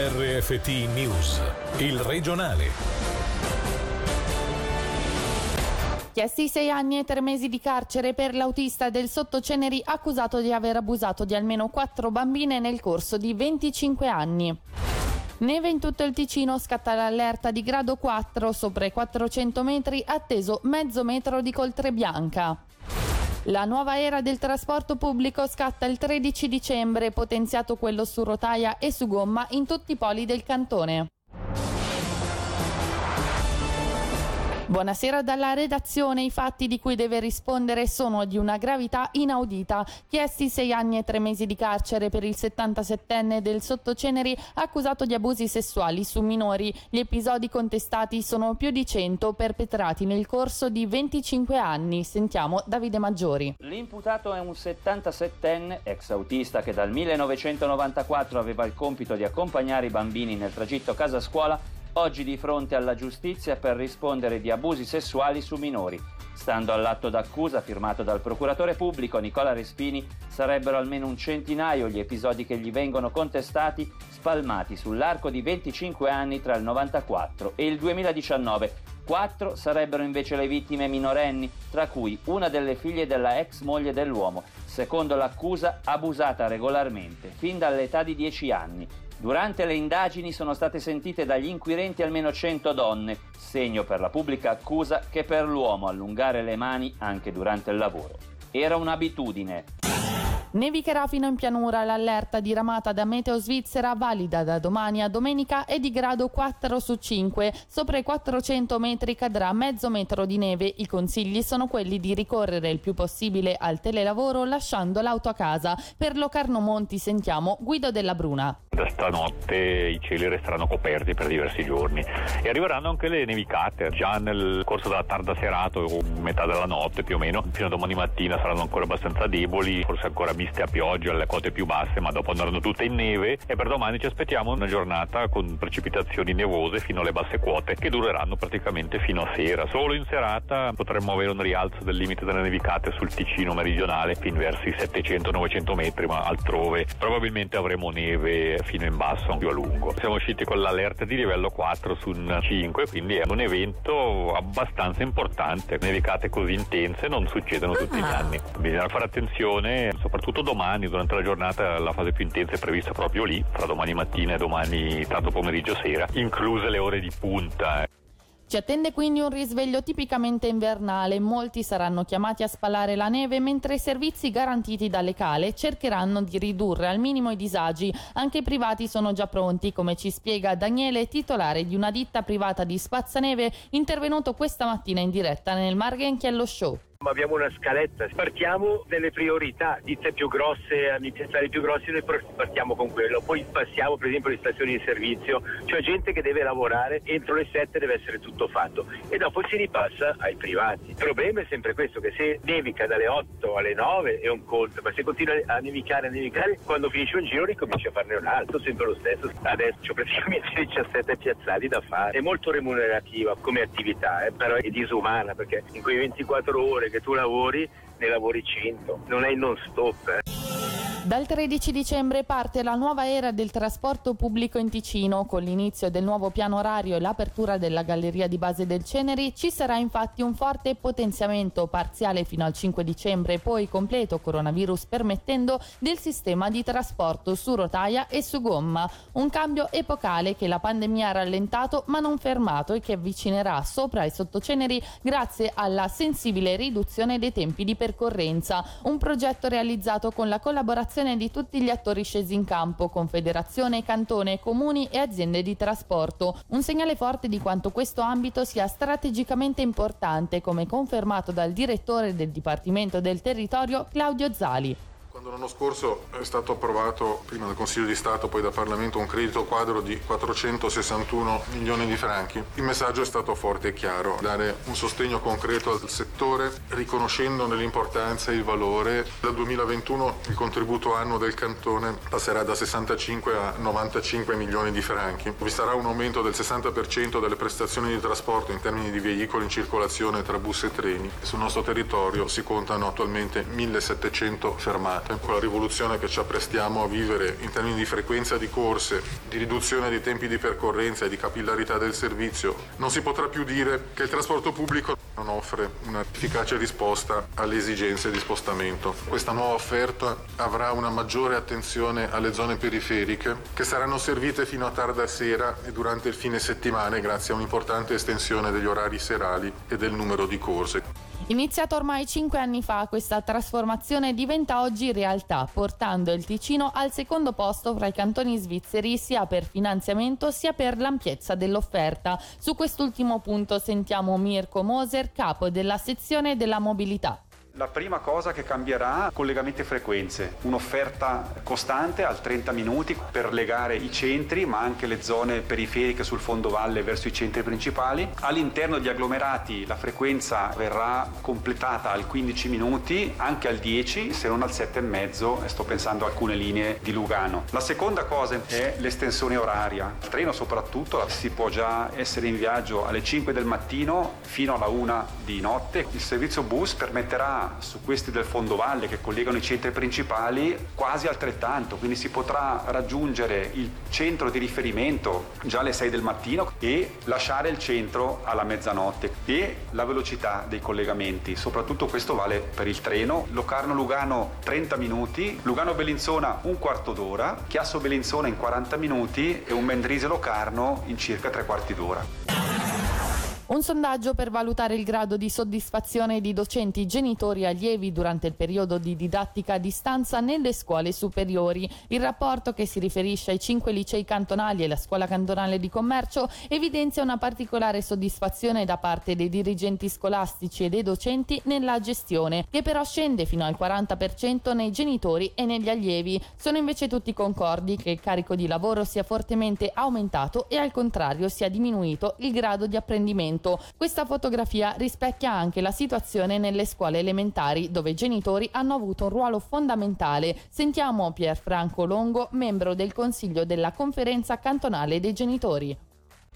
RFT News, il regionale. Chiesti sei anni e tre mesi di carcere per l'autista del Sottoceneri accusato di aver abusato di almeno quattro bambine nel corso di 25 anni. Neve in tutto il Ticino, scatta l'allerta di grado 4 sopra i 400 metri, atteso mezzo metro di coltre bianca. La nuova era del trasporto pubblico scatta il 13 dicembre, potenziato quello su rotaia e su gomma in tutti i poli del cantone. Buonasera dalla redazione. I fatti di cui deve rispondere sono di una gravità inaudita. Chiesti sei anni e tre mesi di carcere per il 77enne del Sottoceneri accusato di abusi sessuali su minori. Gli episodi contestati sono più di 100 perpetrati nel corso di 25 anni. Sentiamo Davide Maggiori. L'imputato è un 77enne, ex autista che dal 1994 aveva il compito di accompagnare i bambini nel tragitto casa-scuola oggi di fronte alla giustizia per rispondere di abusi sessuali su minori. Stando all'atto d'accusa firmato dal procuratore pubblico Nicola Respini, sarebbero almeno un centinaio gli episodi che gli vengono contestati, spalmati sull'arco di 25 anni tra il 94 e il 2019. Quattro sarebbero invece le vittime minorenni, tra cui una delle figlie della ex moglie dell'uomo, secondo l'accusa abusata regolarmente, fin dall'età di 10 anni. Durante le indagini sono state sentite dagli inquirenti almeno 100 donne, segno per la pubblica accusa che per l'uomo allungare le mani anche durante il lavoro. Era un'abitudine. Nevicherà fino in pianura l'allerta diramata da Meteo Svizzera valida da domani a domenica è di grado 4 su 5. Sopra i 400 metri cadrà mezzo metro di neve. I consigli sono quelli di ricorrere il più possibile al telelavoro lasciando l'auto a casa. Per Locarno Monti sentiamo Guido della Bruna. Da stanotte i cieli resteranno coperti per diversi giorni e arriveranno anche le nevicate già nel corso della tarda serata o metà della notte più o meno. Fino a domani mattina saranno ancora abbastanza deboli, forse ancora viste a pioggia alle quote più basse, ma dopo andranno tutte in neve e per domani ci aspettiamo una giornata con precipitazioni nevose fino alle basse quote che dureranno praticamente fino a sera. Solo in serata potremmo avere un rialzo del limite delle nevicate sul Ticino meridionale fin verso i 700-900 metri, ma altrove probabilmente avremo neve fino in basso più a lungo. Siamo usciti con l'allerta di livello 4 su un 5, quindi è un evento abbastanza importante. Nevicate così intense non succedono tutti gli ah. anni. Bisogna fare attenzione, soprattutto soprattutto domani durante la giornata la fase più intensa è prevista proprio lì, tra domani mattina e domani tardo pomeriggio sera, incluse le ore di punta. Ci attende quindi un risveglio tipicamente invernale, molti saranno chiamati a spalare la neve mentre i servizi garantiti dalle cale cercheranno di ridurre al minimo i disagi. Anche i privati sono già pronti, come ci spiega Daniele, titolare di una ditta privata di spazzaneve, intervenuto questa mattina in diretta nel Marghenchiello Show. Abbiamo una scaletta, partiamo delle priorità, ditte più grosse, amministratori più grossi, noi partiamo con quello, poi passiamo per esempio alle stazioni di servizio, cioè gente che deve lavorare entro le 7 deve essere tutto fatto e dopo si ripassa ai privati. Il problema è sempre questo, che se nevica dalle 8 alle 9 è un conto, ma se continua a nevicare, a nevicare, quando finisce un giro ricominci a farne un altro, sempre lo stesso. Adesso praticamente 17 piazzali da fare, è molto remunerativa come attività, eh, però è disumana perché in quei 24 ore che tu lavori ne lavori 100, non è non stop. Eh. Dal 13 dicembre parte la nuova era del trasporto pubblico in Ticino. Con l'inizio del nuovo piano orario e l'apertura della galleria di base del Ceneri ci sarà infatti un forte potenziamento parziale fino al 5 dicembre, poi completo coronavirus permettendo del sistema di trasporto su rotaia e su gomma. Un cambio epocale che la pandemia ha rallentato ma non fermato e che avvicinerà sopra i sottoceneri grazie alla sensibile riduzione dei tempi di percorrenza. Un progetto realizzato con la collaborazione collaborazione di tutti gli attori scesi in campo, Confederazione, Cantone, Comuni e aziende di trasporto. Un segnale forte di quanto questo ambito sia strategicamente importante, come confermato dal direttore del Dipartimento del Territorio Claudio Zali. Quando l'anno scorso è stato approvato prima dal Consiglio di Stato, poi dal Parlamento, un credito quadro di 461 milioni di franchi, il messaggio è stato forte e chiaro, dare un sostegno concreto al settore, riconoscendone l'importanza e il valore. Dal 2021 il contributo annuo del cantone passerà da 65 a 95 milioni di franchi. Vi sarà un aumento del 60% delle prestazioni di trasporto in termini di veicoli in circolazione tra bus e treni. Sul nostro territorio si contano attualmente 1700 fermate con la rivoluzione che ci apprestiamo a vivere in termini di frequenza di corse, di riduzione dei tempi di percorrenza e di capillarità del servizio, non si potrà più dire che il trasporto pubblico non offre un'efficace risposta alle esigenze di spostamento. Questa nuova offerta avrà una maggiore attenzione alle zone periferiche che saranno servite fino a tarda sera e durante il fine settimana grazie a un'importante estensione degli orari serali e del numero di corse. Iniziata ormai cinque anni fa, questa trasformazione diventa oggi realtà, portando il Ticino al secondo posto fra i cantoni svizzeri sia per finanziamento sia per l'ampiezza dell'offerta. Su quest'ultimo punto sentiamo Mirko Moser, capo della sezione della mobilità. La prima cosa che cambierà, collegamenti e frequenze, un'offerta costante al 30 minuti per legare i centri ma anche le zone periferiche sul fondovalle verso i centri principali. All'interno di agglomerati la frequenza verrà completata al 15 minuti, anche al 10 se non al 7,5 e sto pensando a alcune linee di Lugano. La seconda cosa è l'estensione oraria. Il treno soprattutto si può già essere in viaggio alle 5 del mattino fino alla 1 di notte. Il servizio bus permetterà su questi del fondovalle che collegano i centri principali quasi altrettanto, quindi si potrà raggiungere il centro di riferimento già alle 6 del mattino e lasciare il centro alla mezzanotte e la velocità dei collegamenti, soprattutto questo vale per il treno, Locarno-Lugano 30 minuti, Lugano-Bellinzona un quarto d'ora, Chiasso-Bellinzona in 40 minuti e un Mendrise-Locarno in circa tre quarti d'ora. Un sondaggio per valutare il grado di soddisfazione di docenti, genitori e allievi durante il periodo di didattica a distanza nelle scuole superiori. Il rapporto, che si riferisce ai cinque licei cantonali e la scuola cantonale di commercio, evidenzia una particolare soddisfazione da parte dei dirigenti scolastici e dei docenti nella gestione, che però scende fino al 40% nei genitori e negli allievi. Sono invece tutti concordi che il carico di lavoro sia fortemente aumentato e al contrario sia diminuito il grado di apprendimento momento. Questa fotografia rispecchia anche la situazione nelle scuole elementari, dove i genitori hanno avuto un ruolo fondamentale. Sentiamo Pierfranco Longo, membro del Consiglio della Conferenza Cantonale dei Genitori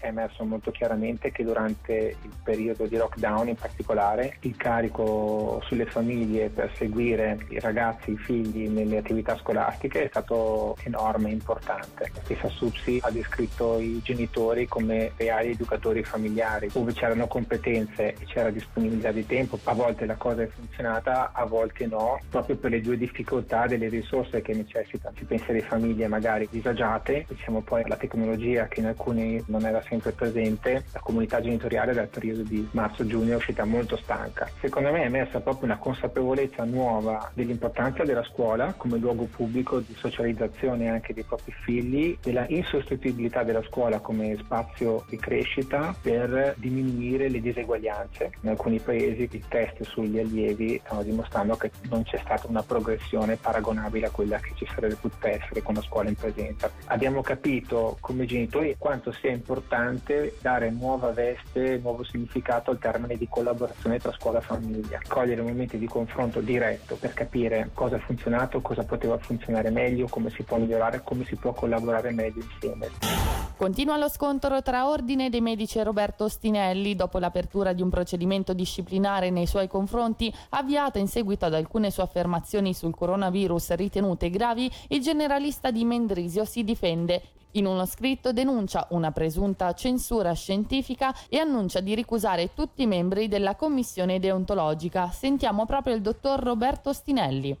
è emerso molto chiaramente che durante il periodo di lockdown in particolare il carico sulle famiglie per seguire i ragazzi, i figli nelle attività scolastiche è stato enorme importante. La stessa SUPSI ha descritto i genitori come reali educatori familiari, dove c'erano competenze e c'era disponibilità di tempo. A volte la cosa è funzionata, a volte no, proprio per le due difficoltà delle risorse che necessitano. Si pensa alle famiglie magari disagiate, diciamo poi alla tecnologia che in alcuni non era sempre sempre presente, la comunità genitoriale dal periodo di marzo-giugno è uscita molto stanca. Secondo me è emersa proprio una consapevolezza nuova dell'importanza della scuola come luogo pubblico di socializzazione anche dei propri figli, della insostituibilità della scuola come spazio di crescita per diminuire le diseguaglianze. In alcuni paesi i test sugli allievi stanno dimostrando che non c'è stata una progressione paragonabile a quella che ci sarebbe potuta essere con la scuola in presenza. Abbiamo capito come genitori quanto sia importante importante dare nuova veste, nuovo significato al termine di collaborazione tra scuola e famiglia, cogliere momenti di confronto diretto per capire cosa ha funzionato, cosa poteva funzionare meglio, come si può migliorare, come si può collaborare meglio insieme. Continua lo scontro tra Ordine dei Medici e Roberto Ostinelli dopo l'apertura di un procedimento disciplinare nei suoi confronti, avviata in seguito ad alcune sue affermazioni sul coronavirus ritenute gravi, il generalista di Mendrisio si difende. In uno scritto denuncia una presunta censura scientifica e annuncia di ricusare tutti i membri della commissione deontologica. Sentiamo proprio il dottor Roberto Stinelli.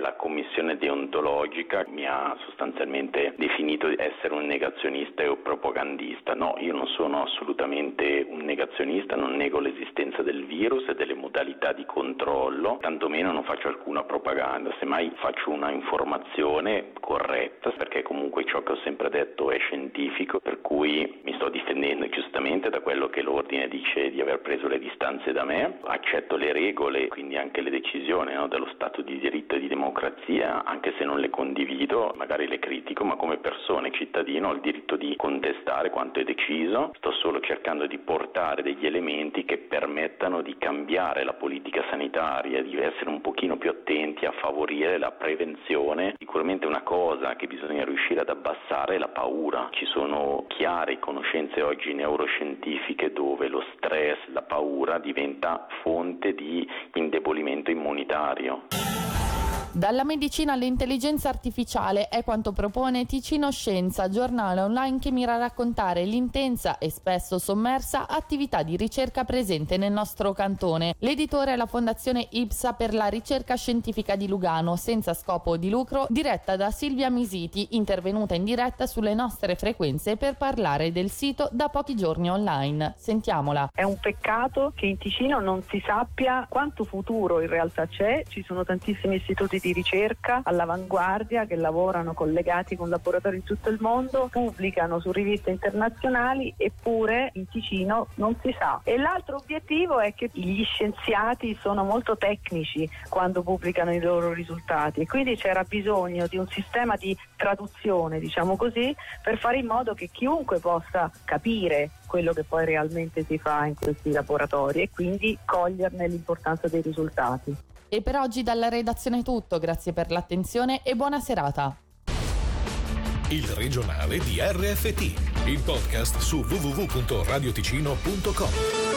La commissione deontologica mi ha sostanzialmente definito essere un negazionista o propagandista. No, io non sono assolutamente un negazionista, non nego l'esistenza del virus e delle modalità di controllo, tantomeno non faccio alcuna propaganda, semmai faccio una informazione corretta, perché comunque ciò che ho sempre detto è scientifico, per cui mi sto difendendo giustamente da quello che l'ordine dice di aver preso le distanze da me, accetto le regole, quindi anche le decisioni no, dello Stato di diritto e di democrazia anche se non le condivido, magari le critico, ma come persona cittadino ho il diritto di contestare quanto è deciso. Sto solo cercando di portare degli elementi che permettano di cambiare la politica sanitaria, di essere un pochino più attenti a favorire la prevenzione. Sicuramente una cosa che bisogna riuscire ad abbassare è la paura. Ci sono chiare conoscenze oggi neuroscientifiche dove lo stress, la paura diventa fonte di indebolimento immunitario. Dalla medicina all'intelligenza artificiale è quanto propone Ticino Scienza, giornale online che mira a raccontare l'intensa e spesso sommersa attività di ricerca presente nel nostro cantone. L'editore è la Fondazione IPSA per la ricerca scientifica di Lugano, senza scopo di lucro, diretta da Silvia Misiti, intervenuta in diretta sulle nostre frequenze per parlare del sito da pochi giorni online. Sentiamola. È un peccato che in Ticino non si sappia quanto futuro in realtà c'è, ci sono tantissimi istituti di ricerca all'avanguardia che lavorano collegati con laboratori in tutto il mondo, pubblicano su riviste internazionali eppure in Ticino non si sa. E l'altro obiettivo è che gli scienziati sono molto tecnici quando pubblicano i loro risultati e quindi c'era bisogno di un sistema di traduzione, diciamo così, per fare in modo che chiunque possa capire quello che poi realmente si fa in questi laboratori e quindi coglierne l'importanza dei risultati. E per oggi dalla redazione è tutto, grazie per l'attenzione e buona serata. Il regionale di RFT, il podcast su www.radioticino.com.